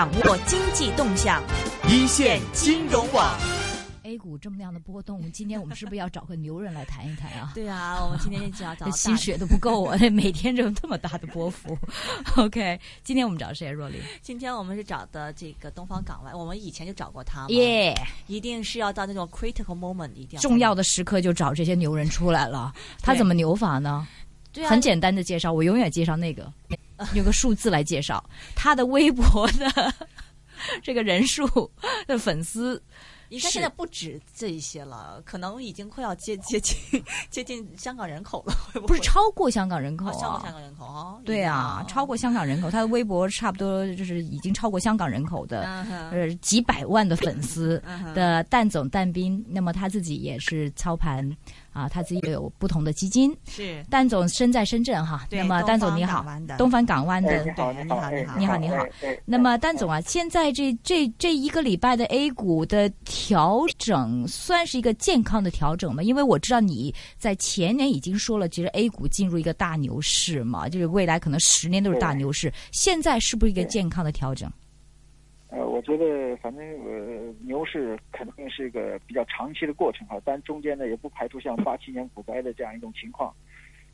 掌握经济动向，一线金融网。A 股这么样的波动，今天我们是不是要找个牛人来谈一谈啊？对啊，我们今天就要找这心血都不够啊！每天这么这么大的波幅。OK，今天我们找谁？若琳？今天我们是找的这个东方港湾，我们以前就找过他嘛。耶！一定是要到那种 critical moment，一定要重要的时刻就找这些牛人出来了。他怎么牛法呢？对啊，很简单的介绍，我永远介绍那个，用个数字来介绍他的微博的这个人数的粉丝。应该现在不止这一些了，可能已经快要接接近接近香港人口了，会不会？不是超过香港人口啊？超过香港人口哦。对啊，超过香港人口，他的微博差不多就是已经超过香港人口的，呃，几百万的粉丝的蛋总蛋兵。那么他自己也是操盘啊，他自己也有不同的基金。是丹总身在深圳哈，那么丹总你好，东方港湾的，你好，你好，你好，你好，你好。那么丹总啊，现在这这这一个礼拜的 A 股的。调整算是一个健康的调整吗？因为我知道你在前年已经说了，其实 A 股进入一个大牛市嘛，就是未来可能十年都是大牛市。现在是不是一个健康的调整？呃，我觉得反正呃牛市肯定是一个比较长期的过程哈，但中间呢也不排除像八七年股灾的这样一种情况。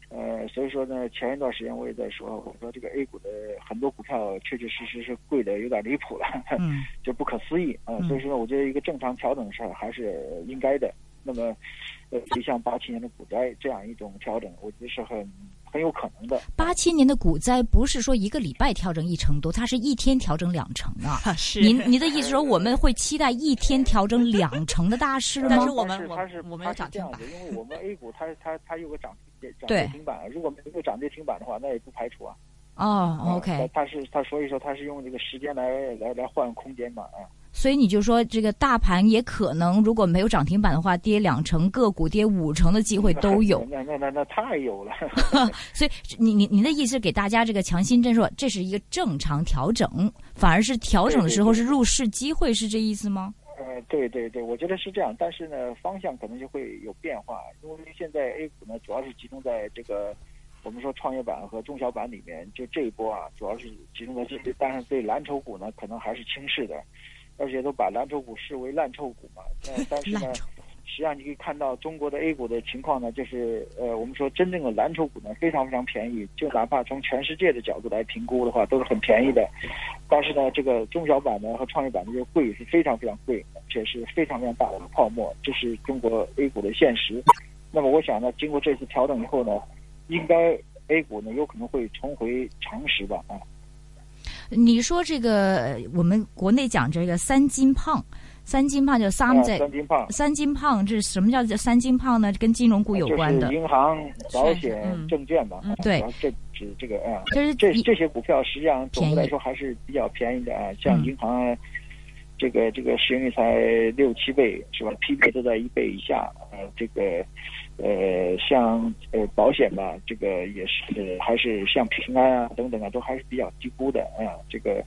呃，所以说呢，前一段时间我也在说，我说这个 A 股的很多股票确确实实是贵的有点离谱了，嗯，就不可思议啊、呃。所以说，我觉得一个正常调整是还是应该的。那么，呃，就像八七年的股灾这样一种调整，我觉得是很很有可能的。八七年的股灾不是说一个礼拜调整一成多，它是一天调整两成啊。是您您的意思说我们会期待一天调整两成的大势吗？但是我们它是我们有涨停板，因为我们 A 股它它它有个涨涨跌停板，如果没有涨跌停板的话，那也不排除啊。哦，OK，它是它所以说它是用这个时间来来来换空间嘛啊。所以你就说这个大盘也可能如果没有涨停板的话，跌两成，个股跌五成的机会都有。那那那那太有了。所以你你您的意思给大家这个强心针说，这是一个正常调整，反而是调整的时候是入市机会，是这意思吗？呃，对对对，我觉得是这样，但是呢，方向可能就会有变化，因为现在 A 股呢主要是集中在这个我们说创业板和中小板里面，就这一波啊，主要是集中在这里，但是对蓝筹股呢可能还是轻视的。而且都把蓝筹股视为烂臭股嘛，呃，但是呢，实际上你可以看到中国的 A 股的情况呢，就是呃，我们说真正的蓝筹股呢非常非常便宜，就哪怕从全世界的角度来评估的话，都是很便宜的。但是呢，这个中小板呢和创业板的这个贵是非常非常贵，而且是非常非常大的泡沫，这是中国 A 股的现实。那么我想呢，经过这次调整以后呢，应该 A 股呢有可能会重回常识吧啊。你说这个，我们国内讲这个三金胖，三金胖叫三在、啊、三金胖，三金胖，这什么叫三金胖呢？跟金融股有关的，就是银行、保险、嗯、证券吧。嗯，对，这指这个啊，就是这这些股票实际上总的来说还是比较便宜的啊，像银行、啊，这个这个市盈率才六七倍是吧？P/B 都在一倍以下，呃，这个。呃，像呃保险吧，这个也是还是像平安啊等等啊，都还是比较低估的啊。这个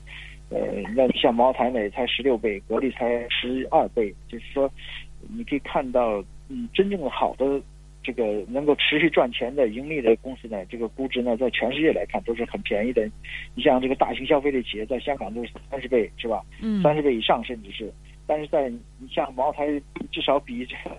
呃，那像茅台呢，也才十六倍，格力才十二倍，就是说，你可以看到，嗯，真正的好的这个能够持续赚钱的盈利的公司呢，这个估值呢，在全世界来看都是很便宜的。你像这个大型消费类企业，在香港都是三十倍，是吧？嗯，三十倍以上甚至是，但是在你像茅台，至少比这个。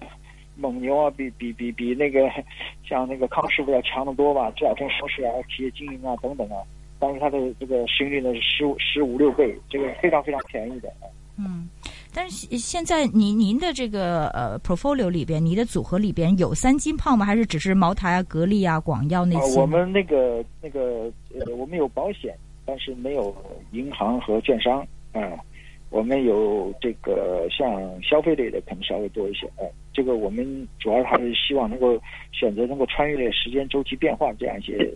蒙牛啊，比比比比那个 像那个康师傅要强得多吧？至少从上市啊、企业经营啊等等啊，但是它的这个市盈率呢是十五十五六倍，这个非常非常便宜的。嗯，但是现在您您的这个呃 portfolio 里边，你的组合里边有三金胖吗？还是只是茅台啊、格力啊、广药那些、呃？我们那个那个呃，我们有保险，但是没有银行和券商啊。呃我们有这个像消费类的可能稍微多一些，哎，这个我们主要还是希望能够选择能够穿越时间周期变化这样一些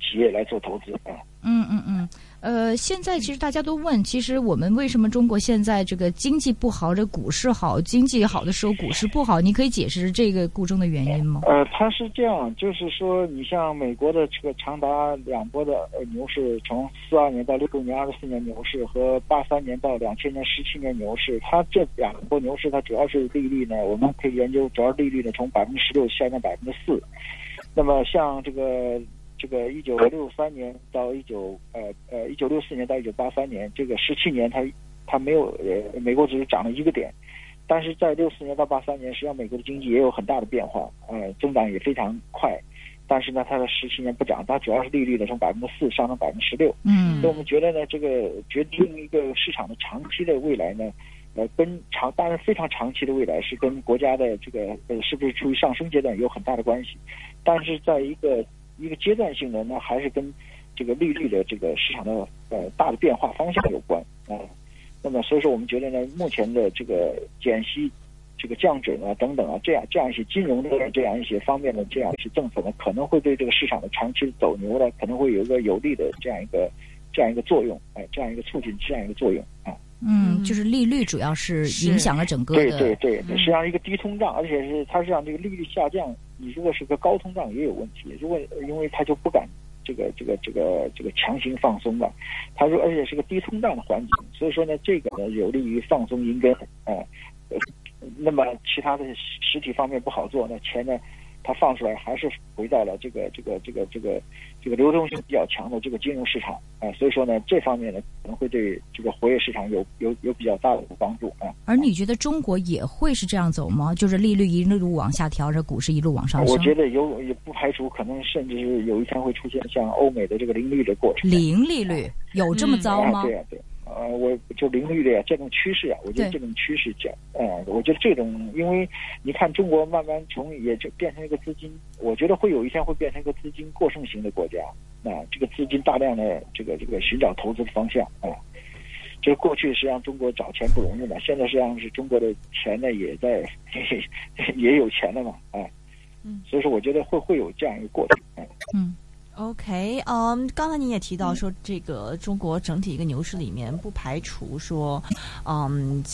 企业来做投资啊。嗯嗯嗯，呃，现在其实大家都问，其实我们为什么中国现在这个经济不好，这股市好，经济好的时候股市不好？你可以解释这个故中的原因吗？呃，它是这样，就是说，你像美国的这个长达两波的呃牛市，从四二年到六六年二十四年牛市和八三年到两千年十七年牛市，它这两波牛市它主要是利率呢，我们可以研究，主要利率呢从百分之十六下降百分之四。那么像这个。这个一九六三年到一九呃呃一九六四年到一九八三年这个十七年，它它没有呃美国只是涨了一个点，但是在六四年到八三年，实际上美国的经济也有很大的变化，呃增长也非常快，但是呢它的十七年不涨，它主要是利率呢从百分之四上升百分之十六，嗯所以我们觉得呢这个决定一个市场的长期的未来呢。呃，跟长当然非常长期的未来是跟国家的这个呃是不是处于上升阶段有很大的关系，但是在一个一个阶段性的，那还是跟这个利率的这个市场的呃大的变化方向有关啊、呃。那么所以说，我们觉得呢，目前的这个减息、这个降准啊等等啊，这样这样一些金融的这样一些方面的这样一些政策呢，可能会对这个市场的长期走牛呢，可能会有一个有利的这样一个这样一个作用，哎、这样一个促进这样一个作用啊。嗯，就是利率主要是影响了整个对的，对对，实际上一个低通胀，而且是它是让这个利率下降，你如果是个高通胀也有问题。如果因为它就不敢这个这个这个这个强行放松了，他说而且是个低通胀的环境，所以说呢，这个呢有利于放松银根，哎，那么其他的实体方面不好做，那钱呢？它放出来还是回到了这个这个这个这个这个流动性比较强的这个金融市场啊、呃，所以说呢，这方面呢可能会对这个活跃市场有有有比较大的帮助啊。而你觉得中国也会是这样走吗？就是利率一路往下调，这股市一路往上升？我觉得有也不排除可能甚至是有一天会出现像欧美的这个零利率的过程。零利率有这么糟吗？啊、对啊对。呃，我就零利率啊，这种趋势啊，我觉得这种趋势讲，呃，我觉得这种，因为你看中国慢慢从也就变成一个资金，我觉得会有一天会变成一个资金过剩型的国家，啊，这个资金大量的这个这个寻找投资的方向啊，这过去实际上中国找钱不容易嘛，现在实际上是中国的钱呢也在 也有钱了嘛，啊，嗯，所以说我觉得会会有这样一个过程，啊、嗯。OK，嗯，刚才你也提到说，这个中国整体一个牛市里面，不排除说，嗯，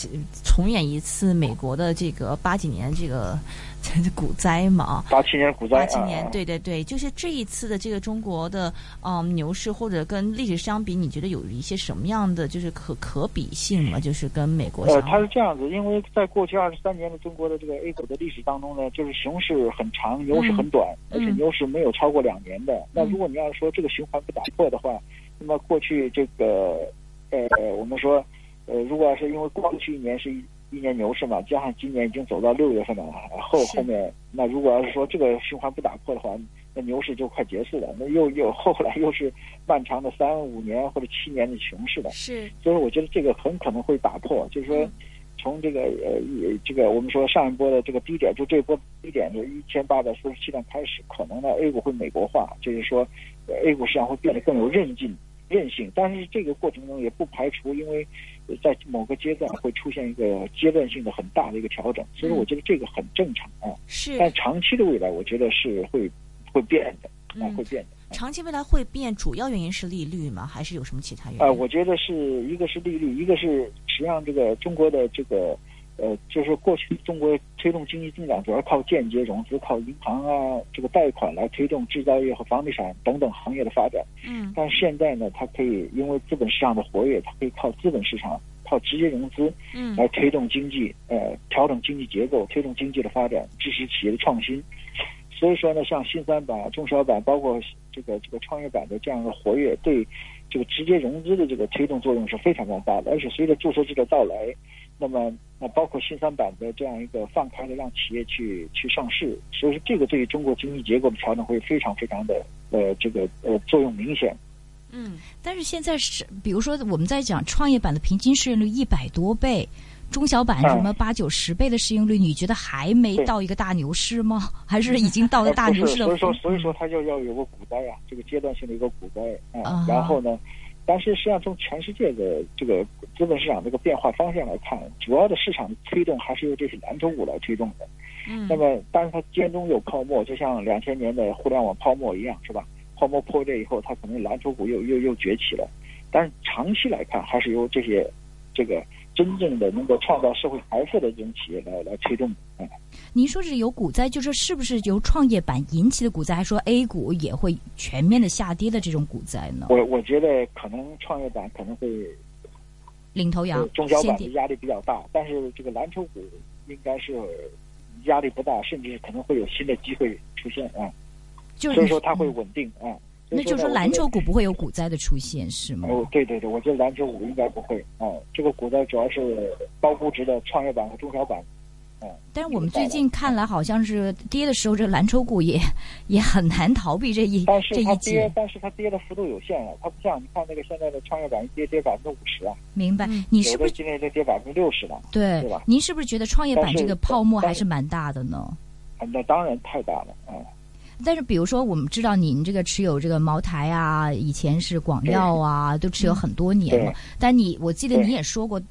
重演一次美国的这个八几年这个 股灾嘛？八七年股灾，八七年，啊、对对对，就是这一次的这个中国的嗯牛市，或者跟历史相比，你觉得有一些什么样的就是可可比性吗？就是跟美国呃，它是这样子，因为在过去二十三年的中国的这个 A 股的历史当中呢，就是熊市很长，牛市很短，嗯、而且牛市没有超过两年的。那如果你要说这个循环不打破的话，那么过去这个呃，我们说呃，如果要是因为过去一年是一一年牛市嘛，加上今年已经走到六月份了，后后面那如果要是说这个循环不打破的话，那牛市就快结束了，那又又后来又是漫长的三五年或者七年的熊市了。是，所以我觉得这个很可能会打破，就是说。从这个呃，这个我们说上一波的这个低点，就这波低点就一千八百四十七点开始，可能呢 A 股会美国化，就是说 A 股市场会变得更有韧劲、韧性。但是这个过程中也不排除，因为在某个阶段会出现一个阶段性的很大的一个调整，所以我觉得这个很正常啊。是，但长期的未来，我觉得是会会变的，啊，会变的。长期未来会变，主要原因是利率吗？还是有什么其他原因？啊、呃，我觉得是一个是利率，一个是实际上这个中国的这个呃，就是过去中国推动经济增长主要靠间接融资，靠银行啊这个贷款来推动制造业和房地产等等行业的发展。嗯，但是现在呢，它可以因为资本市场的活跃，它可以靠资本市场靠直接融资，嗯，来推动经济，呃，调整经济结构，推动经济的发展，支持企业的创新。所以说呢，像新三板、中小板，包括这个这个创业板的这样的活跃，对这个直接融资的这个推动作用是非常非常大的。而且随着注册制的到来，那么那包括新三板的这样一个放开的让企业去去上市，所以说这个对于中国经济结构的调整会非常非常的呃这个呃作用明显。嗯，但是现在是比如说我们在讲创业板的平均市盈率一百多倍。中小板什么八九十倍的市盈率，你觉得还没到一个大牛市吗？还是已经到了大牛市了？所以说，所以说它就要有个股灾啊，这个阶段性的一个股灾啊。嗯、然后呢，但是实际上从全世界的这个资本市场这个变化方向来看，主要的市场推动还是由这些蓝筹股来推动的。嗯。那么，但是它间中有泡沫，就像两千年的互联网泡沫一样，是吧？泡沫破裂以后，它可能蓝筹股又又又崛起了。但是长期来看，还是由这些这个。真正的能够创造社会财富的这种企业来来推动的。嗯，您说是有股灾，就说是不是由创业板引起的股灾，还说 A 股也会全面的下跌的这种股灾呢？我我觉得可能创业板可能会领头羊，中小板的压力比较大，但是这个蓝筹股应该是压力不大，甚至可能会有新的机会出现啊。就是、所以说它会稳定啊。那就是说蓝筹股不会有股灾的出现，是吗？哦，对对对，我觉得蓝筹股应该不会啊。这个股灾主要是高估值的创业板和中小板。嗯，但是我们最近看来好像是跌的时候，这蓝筹股也也很难逃避这一这一跌，但是它跌的幅度有限啊，它不像你看那个现在的创业板一跌跌百分之五十啊。明白，你是不是今天就跌百分之六十了？对，对吧？您是不是觉得创业板这个泡沫还是蛮大的呢？那当然太大了啊。但是比如说，我们知道您这个持有这个茅台啊，以前是广药啊，都持有很多年了。但你我记得你也说过。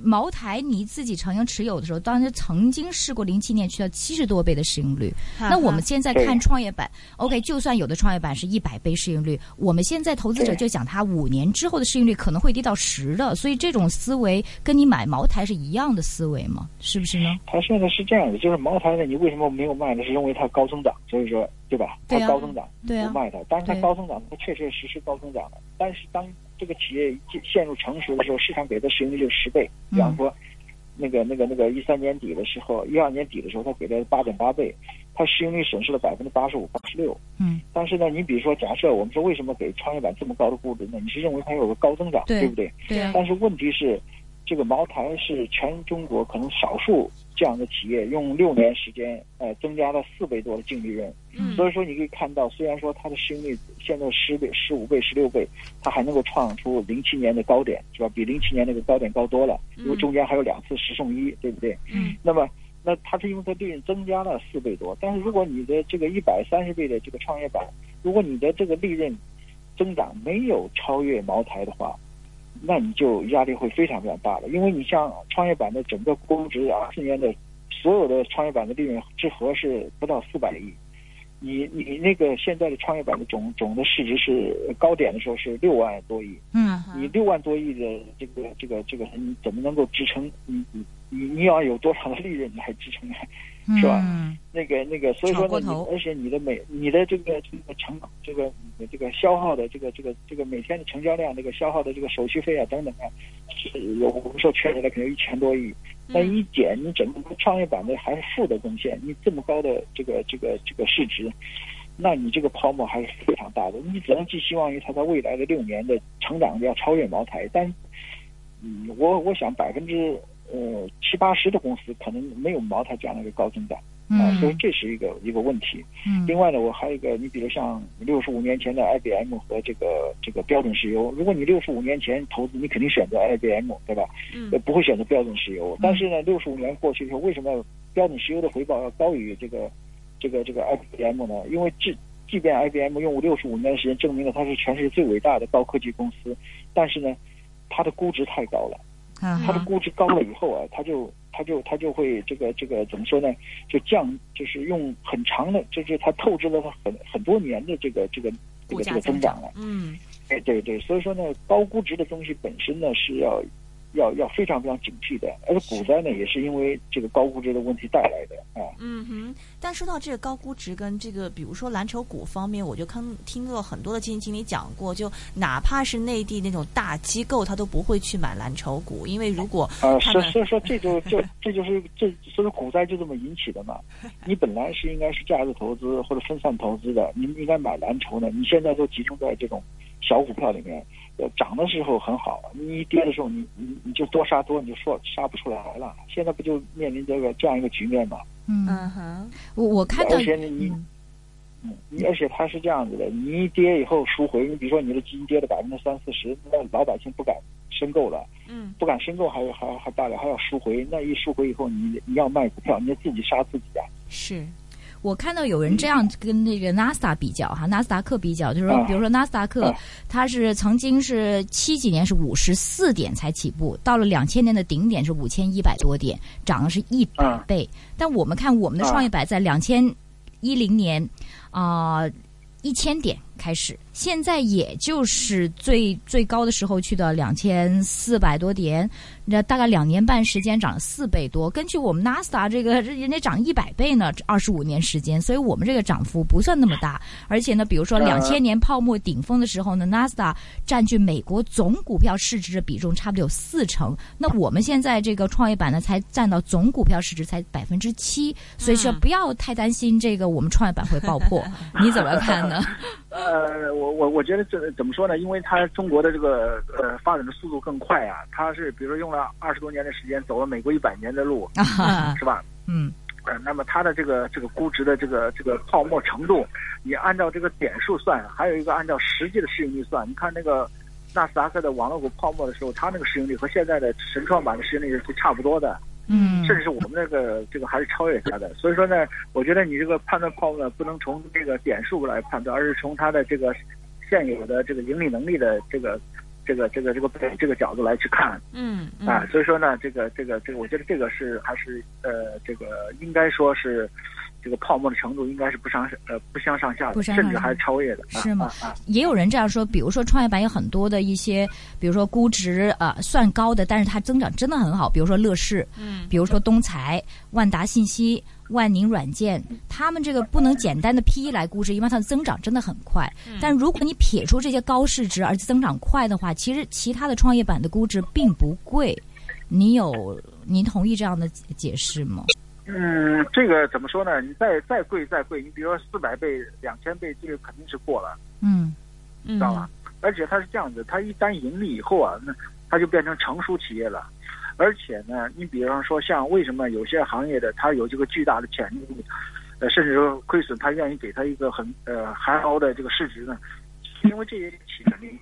茅台你自己曾经持有的时候，当时曾经试过零七年去到七十多倍的市盈率。那我们现在看创业板，OK，就算有的创业板是一百倍市盈率，我们现在投资者就讲它五年之后的市盈率可能会跌到十的，所以这种思维跟你买茅台是一样的思维吗？是不是呢？它现在是这样的，就是茅台呢，你为什么没有卖呢？是因为它高增长，所以说对吧？它高增长，不卖它。但是它高增长，它确确实实高增长的。但是当这个企业陷入成熟的时候，市场给的市盈率就十倍。比方说，那个、那个、那个一三年底的时候，一二年底的时候，它给了八点八倍，它市盈率损失了百分之八十五、八十六。嗯。但是呢，你比如说，假设我们说为什么给创业板这么高的估值呢？你是认为它有个高增长，对不对？对。啊但是问题是，这个茅台是全中国可能少数。这样的企业用六年时间，呃，增加了四倍多的净利润。嗯，所以说你可以看到，虽然说它的市盈率现在十倍、十五倍、十六倍，它还能够创出零七年的高点，是吧？比零七年那个高点高多了，因为中间还有两次十送一，对不对？嗯。那么，那它是因为它利润增加了四倍多，但是如果你的这个一百三十倍的这个创业板，如果你的这个利润增长没有超越茅台的话，那你就压力会非常非常大了，因为你像创业板的整个估值啊，四年的所有的创业板的利润之和是不到四百亿，你你那个现在的创业板的总总的市值是高点的时候是六万多亿，嗯，你六万多亿的这个这个这个你怎么能够支撑？你你你你要有多少的利润来支撑啊？是吧？那个那个，所以说呢，你而且你的每你的这个这个成这个这个消耗的这个这个这个每天的成交量，这个消耗的这个手续费啊等等啊，是有我们说圈起来可能一千多亿，那一减你整个创业板的还是负的贡献，你这么高的这个这个这个市值，那你这个泡沫还是非常大的，你只能寄希望于它在未来的六年的成长要超越茅台，但嗯，我我想百分之。呃，七八十的公司可能没有茅台这样的一个高增长啊，所以这是一个一个问题。嗯，另外呢，我还有一个，你比如像六十五年前的 IBM 和这个这个标准石油，如果你六十五年前投资，你肯定选择 IBM，对吧？嗯，不会选择标准石油。但是呢，六十五年过去以后，为什么标准石油的回报要高于这个这个这个 IBM 呢？因为即即便 IBM 用六十五年的时间证明了它是全世界最伟大的高科技公司，但是呢，它的估值太高了。它的估值高了以后啊，它就它就它就会这个这个怎么说呢？就降，就是用很长的，就是它透支了它很很多年的这个这个这个这个增长了。嗯，哎，对对，所以说呢，高估值的东西本身呢是要。要要非常非常警惕的，而且股灾呢也是因为这个高估值的问题带来的啊。嗯哼，但说到这个高估值跟这个，比如说蓝筹股方面，我就看听过很多的基金经理讲过，就哪怕是内地那种大机构，他都不会去买蓝筹股，因为如果啊，所所以说这就就这就是这所以股灾就这么引起的嘛。你本来是应该是价值投资或者分散投资的，你应该买蓝筹的，你现在都集中在这种小股票里面。涨的时候很好，你一跌的时候，你你你就多杀多，你就说杀不出来了。现在不就面临这个这样一个局面吗？嗯哼，我我看到，而且你，嗯，你而且它是这样子的，你一跌以后赎回，你比如说你的基金跌了百分之三四十，那老百姓不敢申购了，嗯，不敢申购，还还还大了还要赎回，那一赎回以后，你你要卖股票，你要自己杀自己啊。是。我看到有人这样跟那个纳斯达比较哈，纳斯达克比较，就是说，比如说纳斯达克，它是曾经是七几年是五十四点才起步，到了两千年的顶点是五千一百多点，涨了是一百倍。但我们看我们的创业板在两千一零年啊一千点开始。现在也就是最最高的时候去到两千四百多点，那大概两年半时间涨了四倍多。根据我们纳斯达这个，人家涨一百倍呢，二十五年时间，所以我们这个涨幅不算那么大。而且呢，比如说两千年泡沫顶峰的时候呢，纳斯达占据美国总股票市值的比重差不多有四成。那我们现在这个创业板呢，才占到总股票市值才百分之七，所以说不要太担心这个我们创业板会爆破。你怎么看呢？呃，我我我觉得这怎么说呢？因为它中国的这个呃发展的速度更快啊，它是比如说用了二十多年的时间，走了美国一百年的路，啊，是吧？嗯呃，那么它的这个这个估值的这个这个泡沫程度，你按照这个点数算，还有一个按照实际的市盈率算。你看那个纳斯达克的网络股泡沫的时候，它那个市盈率和现在的神创板的市盈率是差不多的，嗯，甚至是我们那个这个还是超越它的。所以说呢，我觉得你这个判断泡沫呢，不能从这个点数来判断，而是从它的这个现有的这个盈利能力的这个这个这个这个这个角度来去看。嗯嗯啊，所以说呢，这个这个这个，我觉得这个是还是呃，这个应该说是这个泡沫的程度应该是不相呃不相上下的，不相上下甚至还是超越的，啊是吗也有人这样说，比如说创业板有很多的一些，比如说估值啊、呃算高的，但是它增长真的很好，比如说乐视，嗯比如说东财、万达信息、万宁软件，他们这个不能简单的 P E 来估值，因为它的增长真的很快。但如果你撇出这些高市值而且增长快的话，其实其他的创业板的估值并不贵。你有您同意这样的解解释吗？嗯，这个怎么说呢？你再再贵再贵，你比如说四百倍、两千倍，这个肯定是过了，嗯嗯知道吧？而且它是这样子，它一旦盈利以后啊，那它就变成成熟企业了。而且呢，你比方说像为什么有些行业的它有这个巨大的潜力，呃，甚至说亏损，它愿意给它一个很呃还高的这个市值呢？因为这些企业利益，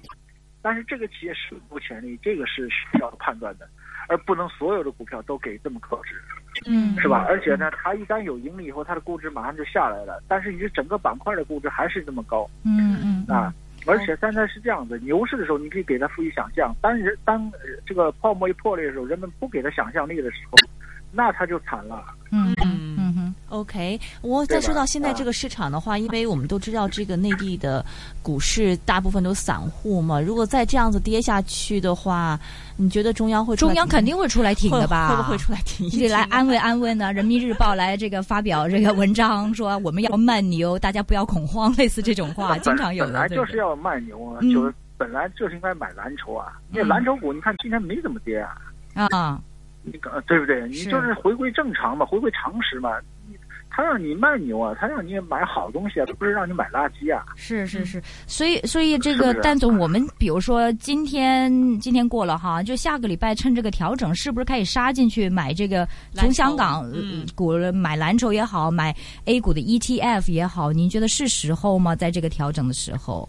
但是这个企业是否潜力，这个是需要判断的，而不能所有的股票都给这么高值。嗯是吧？而且呢，它一旦有盈利以后，它的估值马上就下来了。但是你整个板块的估值还是这么高嗯嗯啊！而且现在是这样的，牛市的时候你可以给它赋予想象，当人当呃这个泡沫一破裂的时候，人们不给它想象力的时候，那它就惨了。嗯嗯 OK，我再说到现在啊这个市场的话，因为我们都知道这个内地的股市大部分都散户嘛，如果再这样子跌下去的话，你觉得中央会中央肯定会出来挺的吧？会会不会出来挺你得来安慰安慰呢。人民日报来这个发表这个文章说我们要慢牛，大家不要恐慌，类似这种话 经常有的。本来就是要慢牛啊，嗯就是本来就是应该买蓝筹啊。因为嗯蓝筹股你看今天没怎么跌啊，啊，你搞对不对？你就是回归正常嘛，回归常识嘛。你他让你卖牛啊，他让你买好东西啊，他不是让你买垃圾啊。是是是，所以所以这个蛋总，我们比如说今天今天过了哈，就下个礼拜趁这个调整，是不是可以杀进去买这个蓝从香港股买蓝筹也好，买 A 股的 ETF 也好，您觉得是时候吗？在这个调整的时候，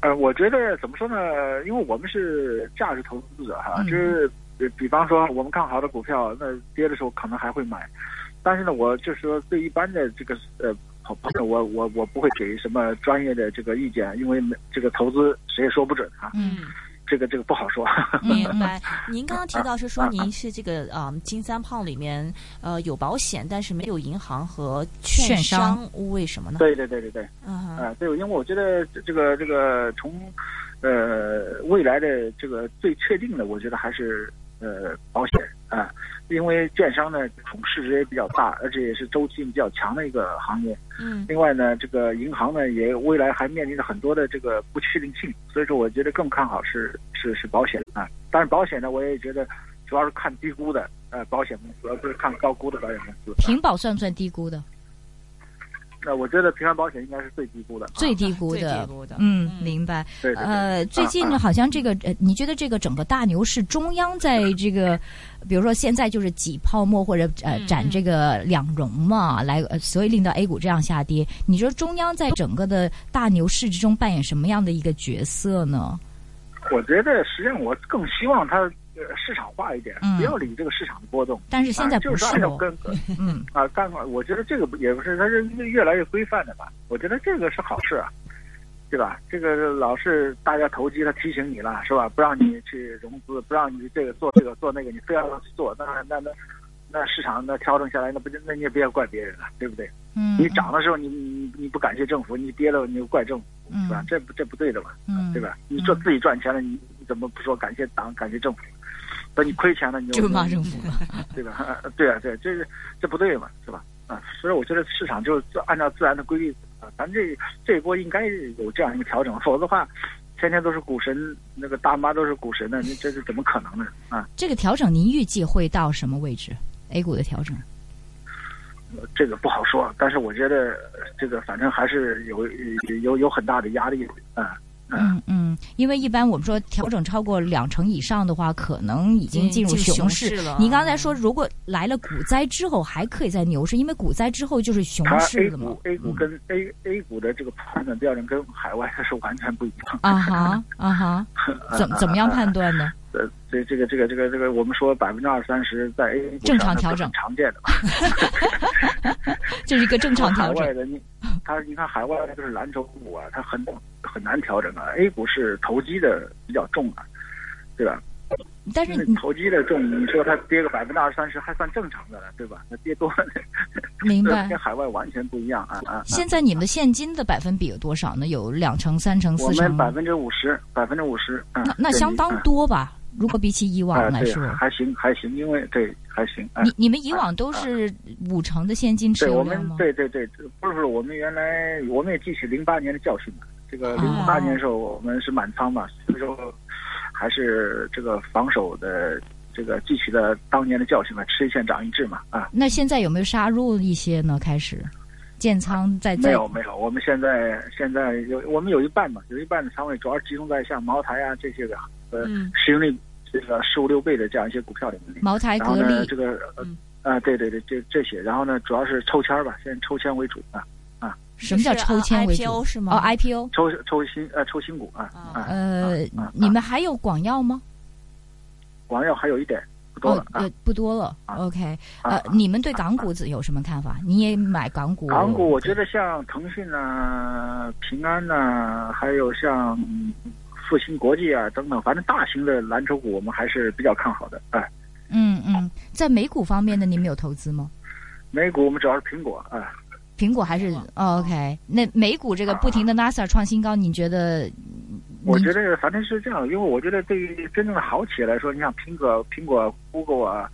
呃，我觉得怎么说呢？因为我们是价值投资者哈，嗯就是呃比方说我们看好的股票，那跌的时候可能还会买，但是呢，我就是说对一般的这个呃朋朋友，我我我不会给什么专业的这个意见，因为没这个投资谁也说不准啊，嗯 这个这个不好说。明白。您刚刚提到是说您是这个啊、嗯金三胖里面呃有保险，但是没有银行和券商商，为什么呢？对对对对对，啊、对，因为我觉得这这个这个从呃未来的这个最确定的，我觉得还是呃保险啊、因为券商呢总市值也比较大，而且也是周期性比较强的一个行业。嗯另外呢，这个银行呢也未来还面临着很多的这个不确定性，所以说我觉得更看好是是是保险啊。但是保险呢，我也觉得主要是看低估的呃保险公司，而不是看高估的保险公司。平保算不算低估的？那我觉得平安保险应该是最低估的。啊最低估最的低。估的，嗯，明白。对对对。呃，最近 好像这个呃，你觉得这个整个大牛市，中央在这个，比如说现在就是挤泡沫或者呃嗯展这个两融嘛，来，呃所以令到 A 股这样下跌。你说中央在整个的大牛市之中扮演什么样的一个角色呢？我觉得实际上我更希望它呃市场化一点，嗯不要理这个市场的波动。但是现在啊、就不是按照哦，跟嗯 啊干法，我觉得这个不也不是，它是越越来越规范的吧？我觉得这个是好事啊，对吧？这个老是大家投机，他提醒你了，是吧？不让你去融资，不让你这个做这个做那个，你非要去做，那那那那市场那调整下来，那不就那你也不要怪别人了，对不对？嗯，你涨的时候你你你不感谢政府，你跌了你又怪政府，嗯是吧？这不这不对的吧？嗯，对吧？你做自己赚钱了，你你怎么不说感谢党、感谢政府？等你亏钱了，你就骂政府了，对吧？对啊，对，这是这不对嘛，是吧？啊，所以我觉得市场就按照自然的规律啊，咱这这一波应该有这样一个调整，否则的话，天天都是股神，那个大妈都是股神的，你这是怎么可能呢？啊，这个调整您预计会到什么位置？A 股的调整？这个不好说。但是我觉得这个反正还是有有有很大的压力啊。嗯嗯，因为一般我们说调整超过两成以上的话，可能已经进入熊市了。你刚才说，如果来了股灾之后，还可以在牛市，因为股灾之后就是熊市了嘛。A 股 A 股跟 A A 股的这个判断标准跟海外的是完全不一样。啊哈啊哈，怎怎么样判断呢？呃，这这个这个这个这个，我们说百分之二三十在 A 股正常调整，常见的。这是一个正常调整。海外的你，他你看海外的就是蓝筹股啊，它很很难调整啊。A 股是投机的比较重啊，对吧？但是投机的重，你说它跌个百分之二三十还算正常的了，对吧？那跌多了，明白？跟海外完全不一样啊啊！现在你们的现金的百分比有多少呢？有两成、三成、四成？我们百分之五十，百分之五十。那那相当多吧？如果比起以往来说，还行还行，因为对还行。你你们以往都是五成的现金持有量吗？对对对，不是我们原来我们也记起零八年的教训嘛。这个零八年的时候我们是满仓嘛，所以说还是这个防守的这个记起了当年的教训嘛，吃一堑长一智嘛啊。那现在有没有杀入一些呢？开始建仓在没有没有，我们现在现在有我们有一半嘛，有一半的仓位主要集中在像茅台啊这些个呃市盈率这个十五六倍的这样一些股票里面。茅台、格力这个呃啊对对对这这些，然后呢主要是抽签吧，现在抽签为主啊啊。什么叫抽签为主？是吗？哦，IPO 抽抽新呃抽新股啊。呃，你们还有广药吗？广药还有一点不多了呃，不多了。OK，呃，你们对港股子有什么看法？你也买港股？港股我觉得像腾讯啊、平安呐，还有像复兴国际啊等等，反正大型的蓝筹股我们还是比较看好的。哎，嗯嗯，在美股方面呢，你们有投资吗？美股我们主要是苹果哎。苹果还是、哦、OK？那美股这个不停的 NASA 创新高，你觉得？我觉得反正是这样，因为我觉得对于真正的好企业来说，你像苹果、苹果、Google 啊，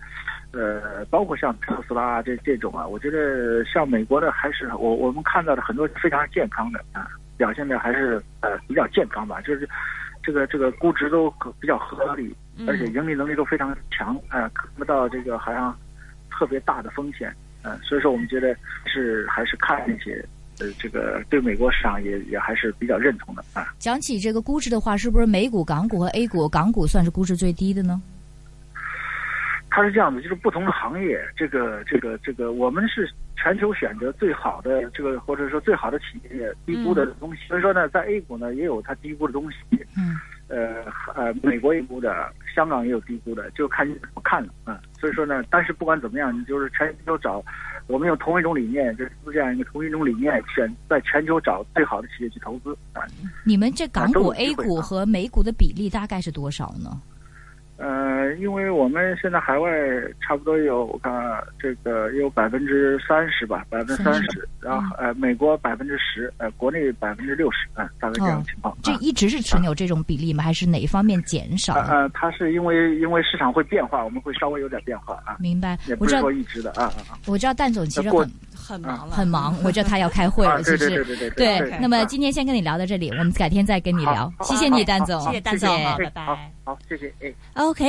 呃，包括像特斯拉啊这这种啊，我觉得像美国的还是我我们看到的很多非常健康的啊，表现的还是呃比较健康吧，就是这个这个估值都比较合理，而且盈利能力都非常强，啊、呃，看不到这个好像特别大的风险。嗯，所以说我们觉得是还是看那些，呃，这个对美国市场也也还是比较认同的啊。讲起这个估值的话，是不是美股、港股和 A 股，港股算是估值最低的呢？它是这样的，就是不同的行业，这个这个这个，我们是全球选择最好的这个，或者说最好的企业低估的东西。嗯、所以说呢，在 A 股呢也有它低估的东西。嗯。呃呃，美国也估的，香港也有低估的，就看你怎么看了啊、嗯。所以说呢，但是不管怎么样，你就是全球找，我们用同一种理念，就是这样一个同一种理念，选在全球找最好的企业去投资啊。你们这港股、A 股和美股的比例大概是多少呢？呃，因为我们现在海外差不多有我看这个有百分之三十吧，百分之三十，然后呃美国百分之十，呃国内百分之六十，啊，大概这样的情况。这一直是存有这种比例吗？还是哪一方面减少？呃，它是因为因为市场会变化，我们会稍微有点变化啊。明白，也不是说一直的啊啊。我知道蛋总其实很很忙了，很忙。我知道他要开会了，其实对对对对对。那么今天先跟你聊到这里，我们改天再跟你聊。谢谢你，丹总，谢谢丹总，拜拜。好，好，谢谢，哎。OK。